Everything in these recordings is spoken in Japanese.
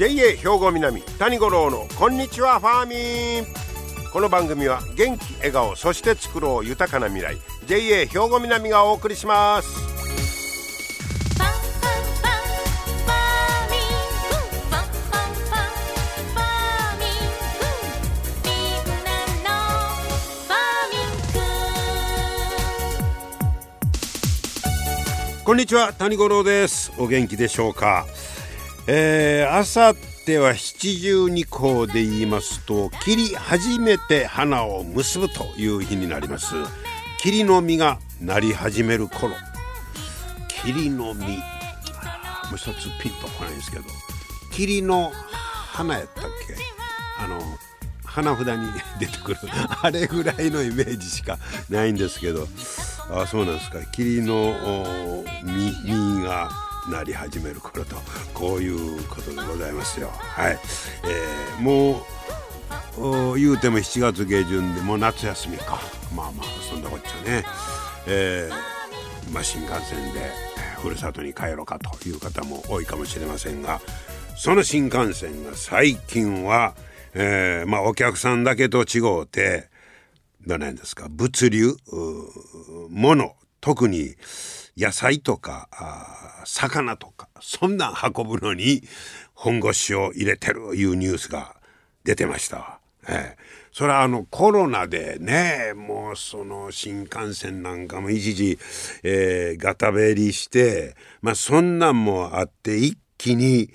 JA 兵庫南谷五郎のこんにちはファーミン。この番組は元気笑顔そして作ろう豊かな未来 JA 兵庫南がお送りします。こんにちは谷五郎ですお元気でしょうかえー、あさっては七十二候で言いますと切り始めて花を結ぶという日になります。霧の実がなり始める頃。霧の実。もう一つピンとこないんですけど。霧の花やったっけ？あの花札に出てくる。あれぐらいのイメージしかないんですけど。あそうなんですか。霧の実がなり始める頃とこういうことでございますよ。はい、えー、もう言うても7月下旬でもう夏休みか。まあまあそんなこっちゃね、えー、まあ、新幹線でふるさとに帰ろうかという方も多いかもしれませんがその新幹線が最近は、えー、まあ、お客さんだけと違うてどなんですか物流物特に野菜とか魚とかそんなん運ぶのに本腰を入れてるいうニュースが出てました。ええ、それはあのコロナでねもうその新幹線なんかも一時、えー、ガタベリしてまあそんなんもあって一気に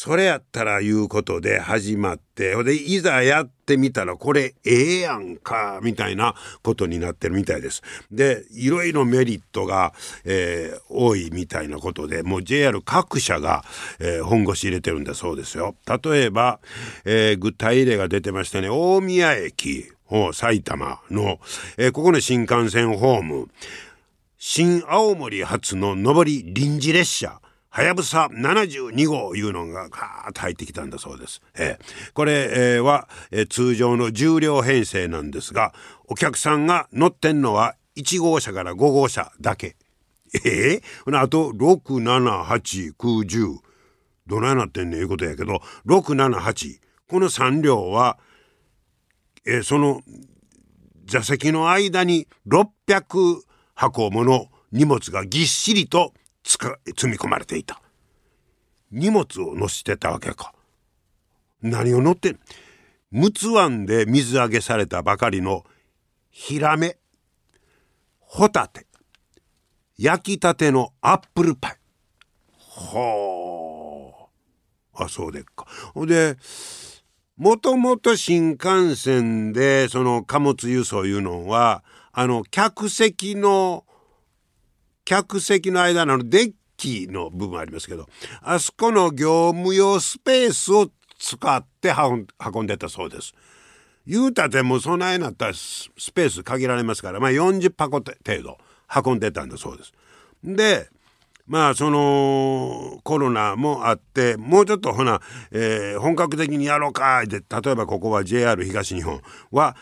それやったらいうことで始まってほでいざやってみたらこれええやんかみたいなことになってるみたいです。でいろいろメリットが、えー、多いみたいなことでもう JR 各社が、えー、本腰入れてるんだそうですよ。例えば、えー、具体例が出てましたね大宮駅埼玉の、えー、ここの新幹線ホーム新青森発の上り臨時列車はやぶさ72号いうのがガーッと入ってきたんだそうです。えー、これ、えー、は、えー、通常の重量編成なんですがお客さんが乗ってんのは1号車から5号車だけ。えー、あと67890どないなってんねんいうことやけど678この3両は、えー、その座席の間に600箱もの荷物がぎっしりと積み込まれていた。荷物を乗せてたわけか。何を乗ってん？陸奥湾で水揚げされたばかりのヒラメ。ホタテ。焼きたてのアップルパイ。はああそうでっか。ほでもともと新幹線でその貨物輸送いうのはあの客席の客席の間のデッキの部分ありますけどあそこの業務用スペースを使って運んでたそうです。言うたても備えなったスペース限られますから、まあ、40箱程度運んでたんだそうです。でまあそのコロナもあってもうちょっとほな、えー、本格的にやろうかで例えばここは JR 東日本は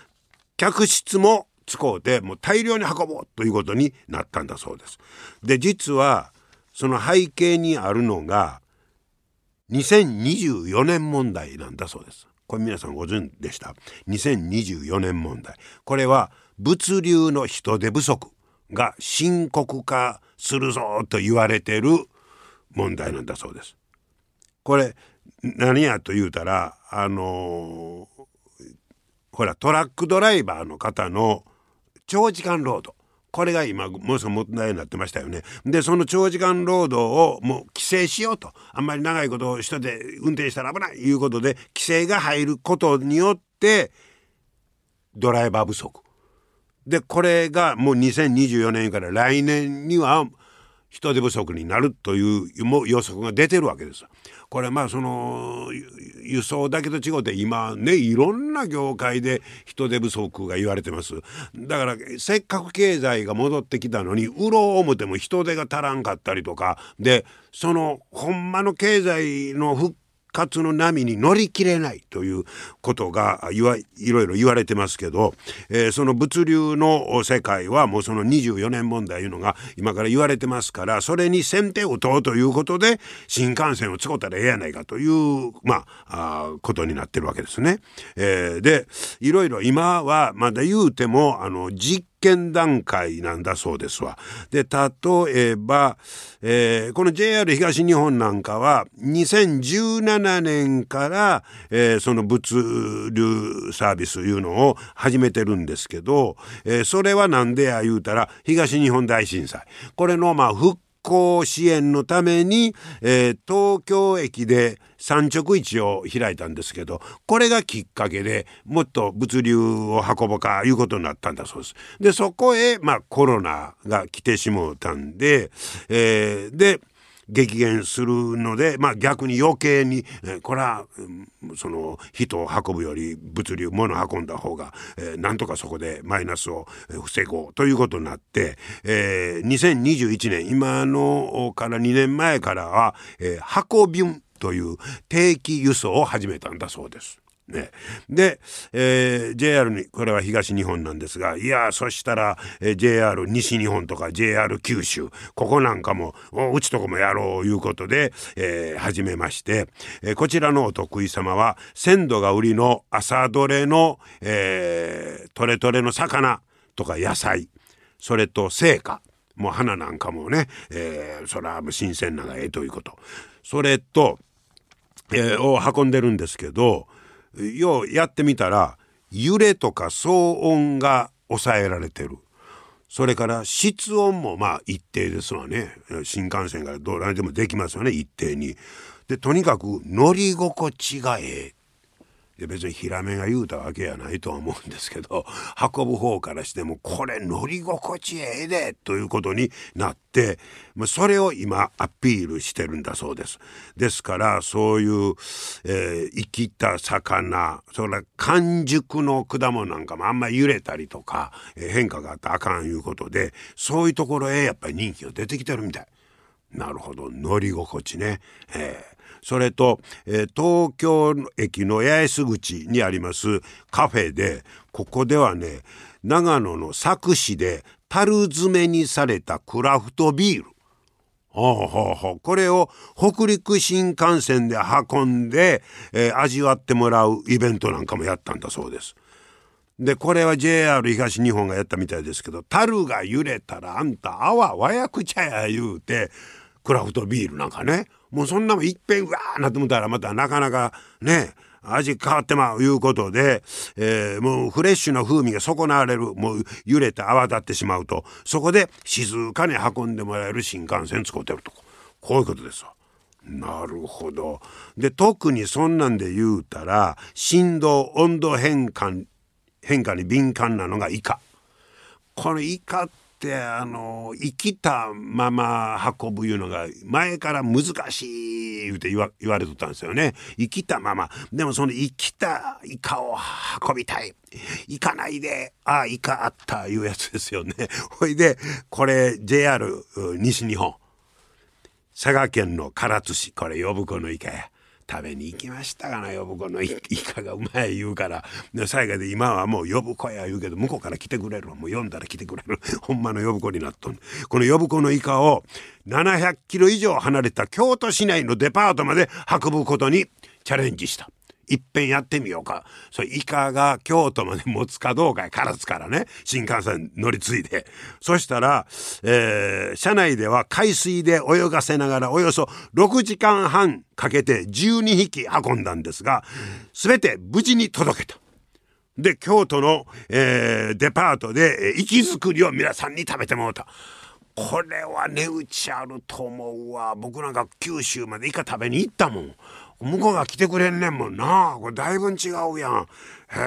客室も使うてもう大量に運ぼうということになったんだそうです。で実はその背景にあるのが2024年問題なんだそうです。これ皆さんご存知でした？2024年問題これは物流の人手不足が深刻化するぞと言われてる問題なんだそうです。これ何やと言うたらあのー、ほらトラックドライバーの方の長時間労働これが今ものすごく問題になってましたよね。でその長時間労働をもう規制しようとあんまり長いことを人で運転したら危ないいうことで規制が入ることによってドライバー不足。でこれがもう2024年から来年には人手不足になるという予測が出てるわけです。これまあその輸送だけと違って今ねいろんな業界で人手不足が言われてますだからせっかく経済が戻ってきたのに売ろう思ても人手が足らんかったりとかでそのほんまの経済の復活の波に乗り切れないということがいわいろいろ言われてますけど、えー、その物流の世界はもうその24年問題いうのが今から言われてますからそれに先手を問うということで新幹線を使ったらええやないかというまあことになってるわけですね。えー、でいろいろ今はまだ言うてもあの実験段階なんだそうですわ。で例えば、えー、この JR 東日本なんかは2017年から、えー、その物流サービスいうのを始めてるんですけど、えー、それは何でや言うたら東日本大震災これのまあ復興支援のために、えー、東京駅で産直市を開いたんですけどこれがきっかけでもっと物流を運ぼうかいうことになったんだそうです。でそこへ、まあ、コロナが来てしもうたんで、えー、で激減するので、まあ、逆に余計に、えこれは、その人を運ぶより物流物を運んだ方が、えー、なんとかそこでマイナスを防ごうということになって、えー、2021年今のから2年前からは、えー、箱便という定期輸送を始めたんだそうです。ね、で、えー、JR にこれは東日本なんですがいやそしたら、えー、JR 西日本とか JR 九州ここなんかもうちとこもやろういうことで、えー、始めまして、えー、こちらのお得意様は鮮度が売りの朝どれの、えー、トレトレの魚とか野菜それと成果もう花なんかもね、えー、それは新鮮ながええということ。それと、えー、を運んでるんですけどようやってみたら揺れとか騒音が抑えられてる。それから室温もまあ一定ですわね。新幹線からどうでもできますよね一定に。でとにかく乗り心地がええ。で別にヒラメが言うたわけやないとは思うんですけど 運ぶ方からしてもこれ乗り心地ええでということになってそれを今アピールしてるんだそうです。ですからそういう、えー、生きた魚それ完熟の果物なんかもあんまり揺れたりとか、えー、変化があったらあかんいうことでそういうところへやっぱり人気が出てきてるみたい。なるほど乗り心地ね。えーそれと、えー、東京駅の八重洲口にありますカフェでここではね長野の佐久市で樽詰めにされたクラフトビール。ほうほうほうこれを北陸新幹線で運んで、えー、味わってもらうイベントなんかもやったんだそうです。でこれは JR 東日本がやったみたいですけど樽が揺れたらあんた泡和訳茶や言うてクラフトビールなんかね。もうそんなもんいっぺんうわーなって思ったらまたなかなかね味変わってまういうことで、えー、もうフレッシュな風味が損なわれるもう揺れて泡立ってしまうとそこで静かに運んでもらえる新幹線使うてるとこういうことですわ。なるほど。で特にそんなんで言うたら振動温度変化変化に敏感なのがイカ。このイカってってあの生きたまま運ぶいうのが前から難しい言うて言わ言われとったんですよね。生きたまま。でもその生きたイカを運びたい。行かないでああイカあったいうやつですよね。ほいでこれ JR 西日本。佐賀県の唐津市。これ呼子のイカや。食べに行きましたがな呼ぶ子のイカ がうまい言うから。最後で今はもう呼ぶ子や言うけど向こうから来てくれるもう読んだら来てくれる。ほんまの呼ぶ子になっとんこの呼ぶ子のイカを700キロ以上離れた京都市内のデパートまで運ぶことにチャレンジした。いっぺんやってみようか。それイカが京都まで持つかどうかやからつからね。新幹線乗り継いで。そしたら、えー、車内では海水で泳がせながらおよそ6時間半かけて12匹運んだんですが、すべて無事に届けた。で、京都の、えー、デパートで、えー、生き作りを皆さんに食べてもらった。これは値打ちあると思うわ。僕なんか九州までイカ食べに行ったもん。向こうが来てくれんねんもんな。これだいぶん違うやん。へ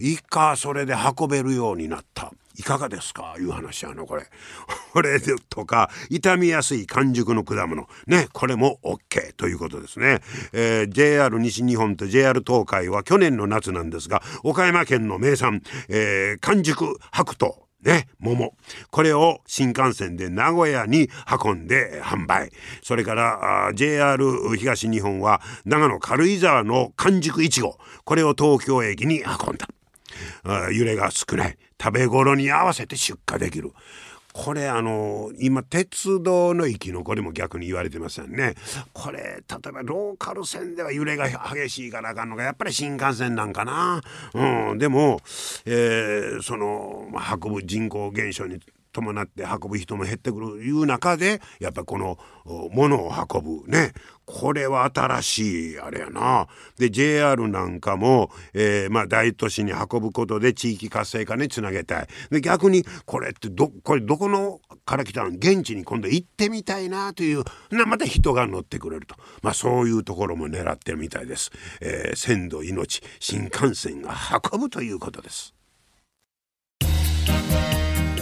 え。いかそれで運べるようになった。いかがですか？いう話やのこれ。これとか傷みやすい完熟の果物。ねこれも OK ということですね、えー、JR 西日本と JR 東海は去年の夏なんですが岡山県の名産、えー、完熟白桃。ね、桃。これを新幹線で名古屋に運んで販売。それから JR 東日本は長野軽井沢の完熟いちご。これを東京駅に運んだ。揺れが少ない。食べ頃に合わせて出荷できる。これあの今鉄道の生き残りも逆に言われてませんね。これ例えばローカル線では揺れが激しいからあかんのがやっぱり新幹線なんかな、うん、でも、えー、その運ぶ人口減少に伴って運ぶ人も減ってくるいう中でやっぱこの物を運ぶねこれは新しいあれやな。で JR なんかも、えー、まあ、大都市に運ぶことで地域活性化につなげたい。で逆にこれってどこれどこのから来たの？現地に今度行ってみたいなというなまた人が乗ってくれると、まあ、そういうところも狙ってるみたいです。えー、鮮度命新幹線が運ぶということです。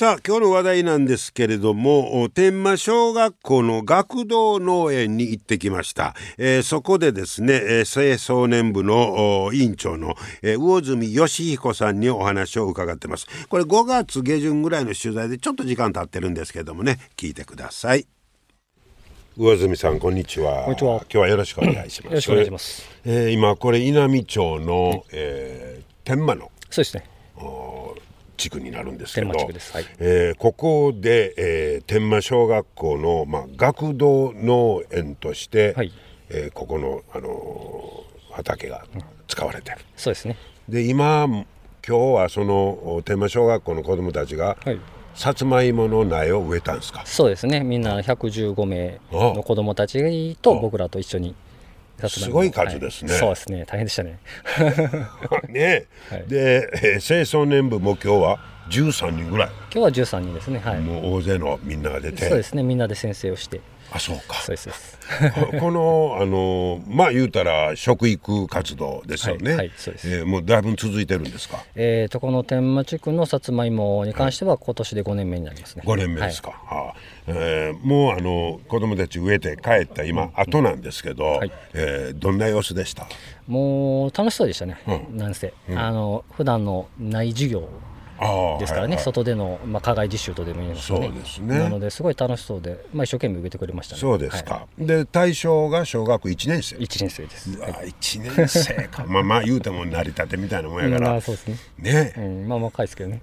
さあ今日の話題なんですけれども天満小学校の学童農園に行ってきました、えー、そこでですね、えー、年部の委員長の、えー、魚住義彦さんにお話を伺ってますこれ5月下旬ぐらいの取材でちょっと時間経ってるんですけれどもね聞いてください上住さんこんにちは。こんにちは。今日はよろしくお願いします。よろしくお願いします。えー、今これ稲美町の、えー、天満のそうですね。地区になるんですけど、はい、えー、ここで、えー、天満小学校の、まあ、学童農園として、はい、えー、ここの、あのー、畑が使われてる、うん、そうですね。で今今日はその天満小学校の子どもたちが、はい。さつまいもの苗を植えたんですか？そうですね。みんな115名の子どもたちと僕らと一緒にすごい数ですね、はい、そうですね。大変でしたね。ね、はい、で、えー、清掃年部も今日は13人ぐらい。今日は13人ですね。はい。もう大勢のみんなが出て。そうですね。みんなで先生をしてあそうか。そうです このあのまあ言うたら食育活動ですよね、はい、はい、そうです、えー、もうだいぶ続いてるんですか？えーとこの天満地区のさつまいもに関しては今年で5年目になりますね。5年目ですか、はい、はあ。えー、もうあの子供たち植えて帰った今後なんですけど、はい、えー、どんな様子でした？もう楽しそうでしたね、うん、なんせ、うん、あの普段のない授業ですからね、はいはい、外での、まあ、課外実習とでも言いますかね。そうですね。なのですごい楽しそうで、まあ、一生懸命植えてくれましたね。そうですか、はい、で対象が小学1年生。1年生です。うわ、はい、1年生か。まあまあ言うても成り立てみたいなもんやから、まあそうですね。ね、うん、まあ若いですけどね。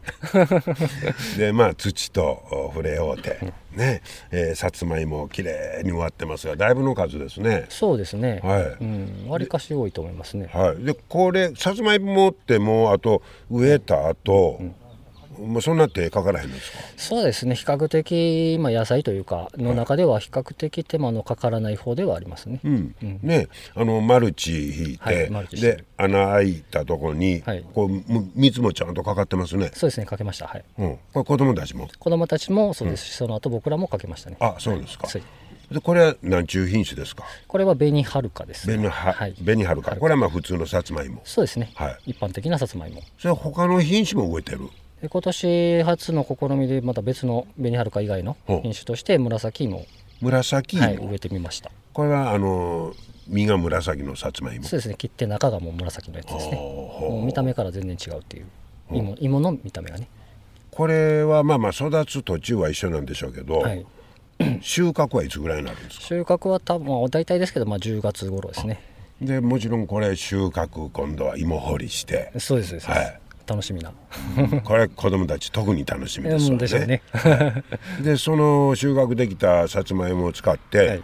でまあ土と触れ合うて、ね。えー、さつまいもきれいに終わってますがだいぶの数ですね。そうですね。はい、うん、わりかし多いと思いますね。はい。でこれさつまいもってもうあと植えた後、うんまあ、そんな手かからへんですか？そうですね。比較的、まあ、野菜というかの中では比較的手間のかからない方ではありますね、うん。うん、ねあのマルチ引いて、はい、で穴開いたところに、はい、こう水もちゃんとかかってますね。そうですね。かけました。はい、うん、これ子供たちも？子供たちもそうですし、うん、その後僕らもかけましたね。あそうですか、はい。でこれは何中品種ですか？これは紅はるかです、ね。紅は、はい、紅はるか。これはまあ普通のさつまいも。そうですね。はい。一般的なさつまいも。それは他の品種も植えてる？今年初の試みでまた別の紅はるか以外の品種として紫芋紫芋、はい、植えてみました。これはあの実が紫のさつまいも。そうですね。切って中がもう紫のやつですね。もう見た目から全然違うっていう。芋芋の見た目がね。これはまあまあ育つ途中は一緒なんでしょうけど、はい、収穫はいつぐらいになるんですか？収穫は多分大体ですけど、まあ、10月頃ですね。でもちろんこれ収穫今度は芋掘りして。そうです。はい楽しみな。これ子供たち特に楽しみですよね。でね。でその収穫できたさつまいもを使って、はい、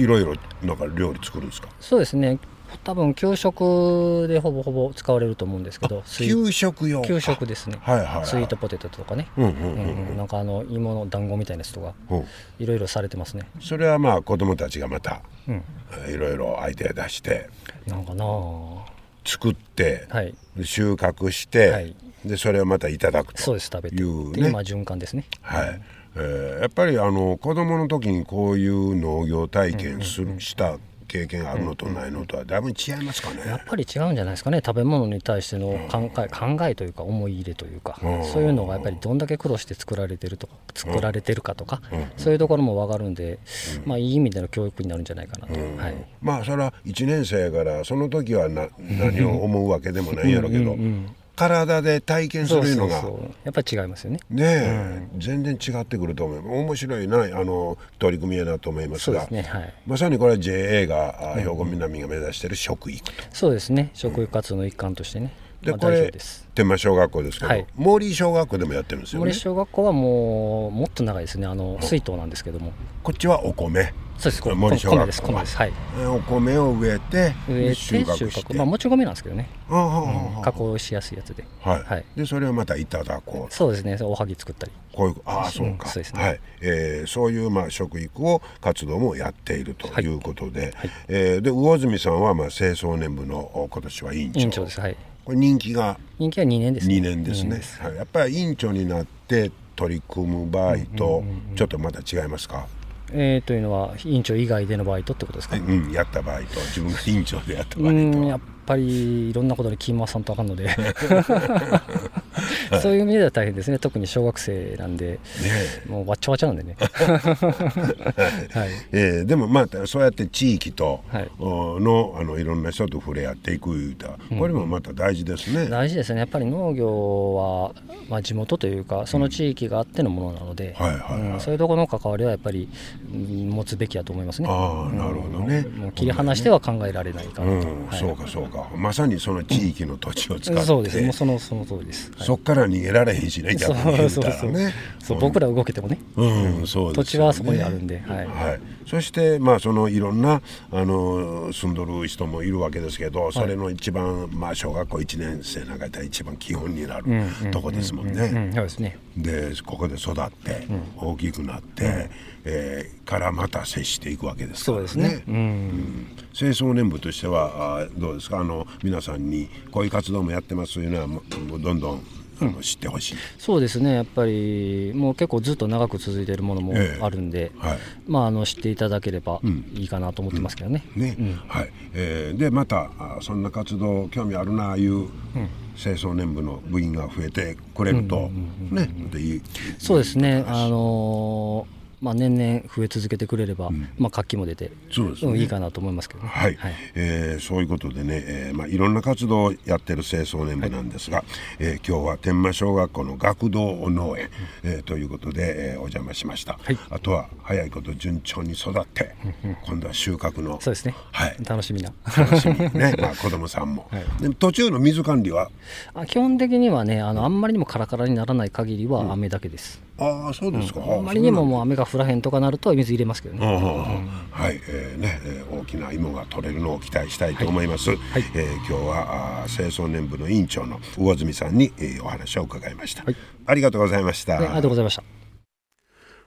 いろいろなんか料理作るんですか？そうですね。多分給食でほぼほぼ使われると思うんですけど給食用。給食ですね、はいはいはい、スイートポテトとかね、うんうんうんなんかあの芋の団子みたいなやつとか、いろいろされてますね。それはまあ子供たちがまた、いろいろアイデア出して。なんかな作って、はい、収穫して、はい、でそれをまたいただくと。そうです食べて。いうね、まあ、循環ですね。はい。えー、やっぱりあの子供の時にこういう農業体験する、した経験あるのとないのとはだいぶ違いますかね、やっぱり違うんじゃないですかね。食べ物に対しての考え,、考えというか思い入れというか、そういうのがやっぱりどんだけ苦労して作られてると作られてるかとか、そういうところも分かるんで、まあ、いい意味での教育になるんじゃないかなと、はい、まあそれは1年生からその時はな何を思うわけでもないやろうけど、体で体験するのが。やっぱり違いますよね。ねえ、うん、全然違ってくると思う。面白いなあの取り組みやなと思いますが、ねはい、まさにこれは JA が、兵庫南が目指している食育と。そうですね。食育活動の一環としてね、で、まあ、これ天満小学校ですけど、はい、森小学校でもやってるんですよね。森小学校はもうもっと長いですね。あの水筒なんですけども。こっちはお米。そうです森小学校。米ですはい。お米を植えて植えて収穫まあもち米なんですけどね、うん、加工しやすいやつで。はい、はい、でそれをまたいただこう。そうですね。おはぎ作ったり。こういうああそうか、うん、そうですね、はい。えー、そういうまあ食育を活動もやっているとい。うことで、はい。はい、えー、で魚住さんはまあ清掃年部の今年は委員長。委員長です。はいこれ人気が人気は2年ですね。2年ですね。はい、やっぱり委員長になって取り組む場合とちょっとまた違いますか、えー、というのは委員長以外での場合とってことですか、うん、やった場合と。自分が委員長でやった場合と。やっぱりいろんなことで気回さんとあかんので そういう意味では大変ですね。特に小学生なんで、ね、もうわっちゃわちゃなんでね、はい。えー、でもまあそうやって地域との,、あのいろんな人と触れ合っていくいうたこれもまた大事ですね、うん、大事ですね。やっぱり農業は、まあ、地元というかその地域があってのものなので、はいはいそういうところの関わりはやっぱり持つべきやと思いますね。ああなるほどね、もう切り離しては考えられないかなと、うん。そうかそうか。まさにその地域の土地を使って、そうです。もうそのその通りです、そっから逃げられへんしね逆に言ったらね。そう僕ら動けてもね、うんそう、土地はそこにあるんで、はい、はい、そしてまあそのいろんなあの住んどる人もいるわけですけどそれの一番、まあ小学校1年生なんかや一番基本になるとこですもんね。そうですねでここで育って大きくなって、えー、からまた接していくわけですからね。そうですね、うん、うん、清掃年部としてはあどうですか？あの皆さんにこういう活動もやってますというのはもうどんどんあの知ってほしい、そうですね。やっぱりもう結構ずっと長く続いているものもあるんで、えーはい、まあ、あの知っていただければいいかなと思ってますけどね。うん、ね、うん、はい。えー、でまたそんな活動興味あるなあいう、清掃年部の部員が増えてくれると。ね。そうですね。あのーまあ、年々増え続けてくれれば、うん、まあ、活気も出てそうです、ね、いいかなと思いますけど、ね、はい、はい、えー、そういうことでね、えーまあ、いろんな活動をやってる清掃年部なんですが、はい、えー、今日は天満小学校の学童農園、えー、ということで、えー、お邪魔しました、はい、あとは早いこと順調に育って、うんうん、今度は収穫のそうですね、はい、楽しみな。楽しみね、まあ、子供さんも、はい、で途中の水管理は？あ基本的にはねあのあんまりにもカラカラにならない限りは雨だけです、うんああそうですか、あんまりにももう雨が降らへんとかなると水入れますけどね、はい、えー、ね、えー、大きな芋が取れるのを期待したいと思います、はい。はい、えー、今日はあ清掃年部の委員長の魚住さんに、えー、お話を伺いました、はい、ありがとうございました、ありがとうございました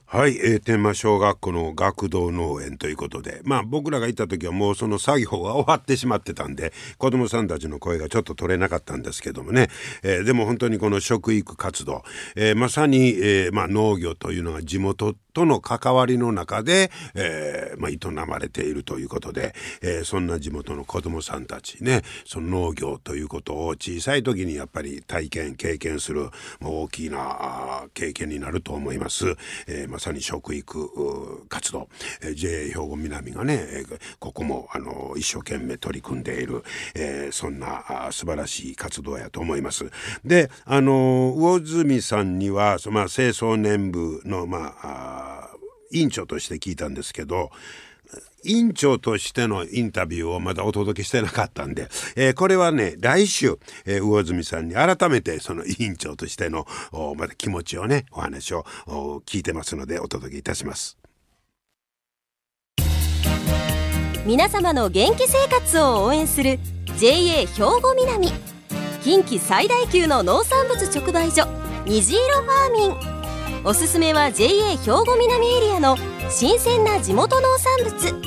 はい、えー、天満小学校の学童農園ということで、まあ僕らが行った時はもうその作業が終わってしまってたんで、子供さんたちの声がちょっと取れなかったんですけどもね、えー、でも本当にこの食育活動、えー、まさに、えー、まあ農業というのが地元との関わりの中で、えーまあ、営まれているということで、えー、そんな地元の子どもさんたちねその農業ということを小さい時にやっぱり体験経験する大きな経験になると思います、えー、ままさに食育活動、えー、JA 兵庫南がねここもあの一生懸命取り組んでいる、えー、そんな素晴らしい活動やと思います。であの魚住さんには、まあ、清掃年部のまあ委員長として聞いたんですけど委員長としてのインタビューをまだお届けしてなかったんで、えー、これはね来週、えー、魚住さんに改めてその委員長としてのまた気持ちをねお話を聞いてますのでお届けいたします。皆様の元気生活を応援する JA 兵庫南近畿最大級の農産物直売所虹色ファーミンおすすめは JA 兵庫南エリアの新鮮な地元農産物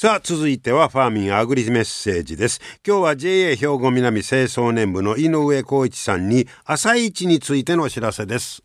さあ続いてはファーミンアグリメッセージです。今日は JA 兵庫南清掃年部の井上光一さんに朝市についてのお知らせです。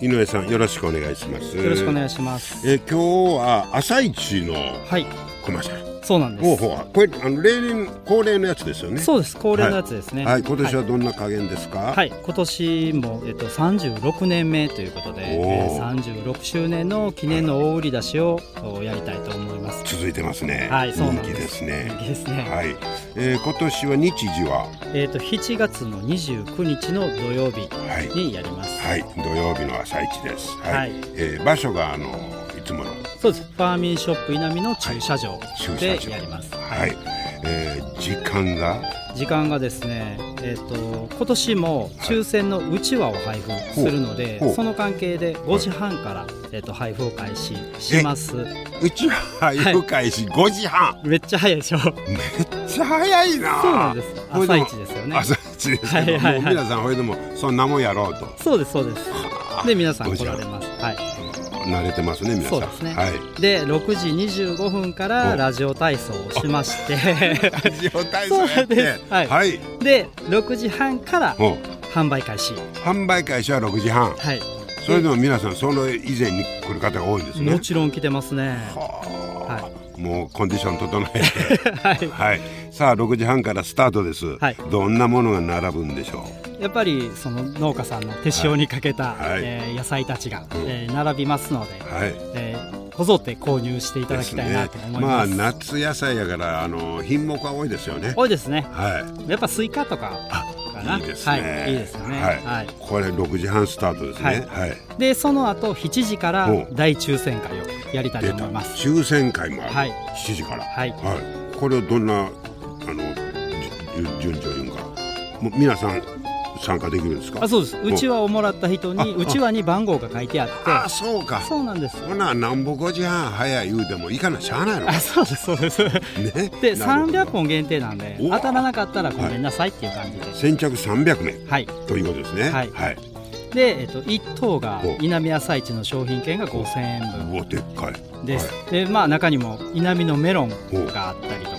井上さんよろしくお願いします。よろしくお願いします。え今日は朝市のはい。コマーシャルそうなんです。ほうほう。これあの例年恒例のやつですよね。そうです。恒例のやつですね。はい、今年はどんな加減ですか、はい、はい今年も、えっと、36年目ということで、えー、36周年の記念の大売り出しをやりたいと思います。続いてますね。はいそうなん人気ですね。人気ですね。はい、えー、今年は日時は？えっ、と7月の29日の土曜日にやります。はい、はい、土曜日の朝市です。はい、はい、えー、場所があのいつもの。そうです。ファーミンショップ稲美の駐車場でやります。はい、はい、えー、時間が？時間がですね、えーと、今年も抽選のうちわを配布するので、はい、その関係で5時半から、えーと、配布を開始します。うちわ配布開始5時半、めっちゃ早いでしょ。めっちゃ早いな。そうなんです朝一ですよね。朝一ですはいはいはい、皆さんほいでもそんなもんやろうと。そうですそうです。で皆さん来られます。はい慣れてますね皆さん。そうですね、はい、で6時25分からラジオ体操をしまして。ラジオ体操やって。はい、はい、で6時半から販売開始。販売開始は6時半。はい。それでも皆さんその以前に来る方が多いんですね。もちろん来てますね。はあ、もうコンディション整えて。はい、はい、さあ6時半からスタートです、はい、どんなものが並ぶんでしょう？やっぱりその農家さんの手塩にかけた、はい、えー、野菜たちが、うん、えー、並びますので、はい。えー、こぞって購入していただきたいなと思います、ね、まあ夏野菜やからあの品目は多いですよね。多いですね、はい、やっぱスイカとかいいですね、はい、いいですよね、はい、はい、これ6時半スタートですね、はい、はい、でその後7時から大抽選会をやりたいと思います。抽選会もある、はい、7時から。はい、はい、これをどんなあの順序言うんか。もう皆さん参加できるんですか？あそうです。うちわをもらった人にうちわに番号が書いてあって。あそうか。そうなんです。ほななんぼ5時半早い言うてもいかなしゃあないの。あそうですそうです。ね？で300本限定なんで当たらなかったらごめんなさいっていう感じで、はい、先着300名。はい。ということですね。はい、はい。で、えっと、1等が稲見朝市の商品券が5000円分。う。わでっかい。です、はい、でまあ中にも稲見のメロンがあったりとか。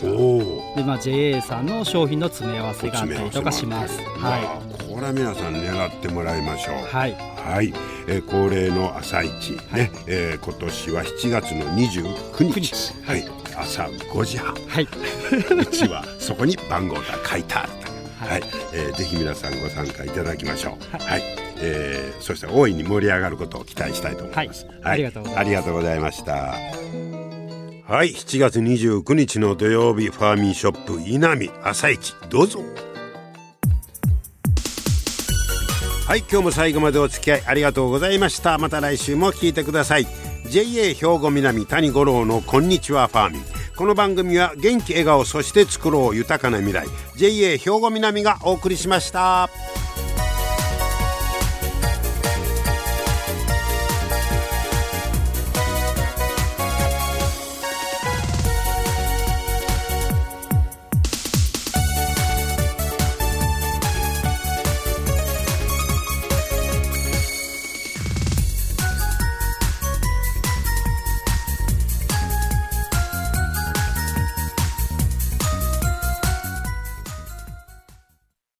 で、まあ、JA さんの商品の詰め合わせがあったりとかします。はいこれは皆さん狙ってもらいましょう。はい、はい。えー、恒例の朝市。ね、はい、えー、今年は7月の29日。はい、朝5時半。はい。うちはそこに番号が書いてあったはい、えー、ぜひ皆さんご参加いただきましょう。はい、はい、えー、そして大いに盛り上がることを期待したいと思います。はい、ありがとうございます。ありがとうございました。はい、7月29日の土曜日ファーミンショップ稲見朝市。どうぞ。はい今日も最後までお付き合いありがとうございました。また来週も聞いてください。JA 兵庫南谷五郎のこんにちはファーミン。この番組は元気笑顔そして作ろう豊かな未来。JA 兵庫南がお送りしました。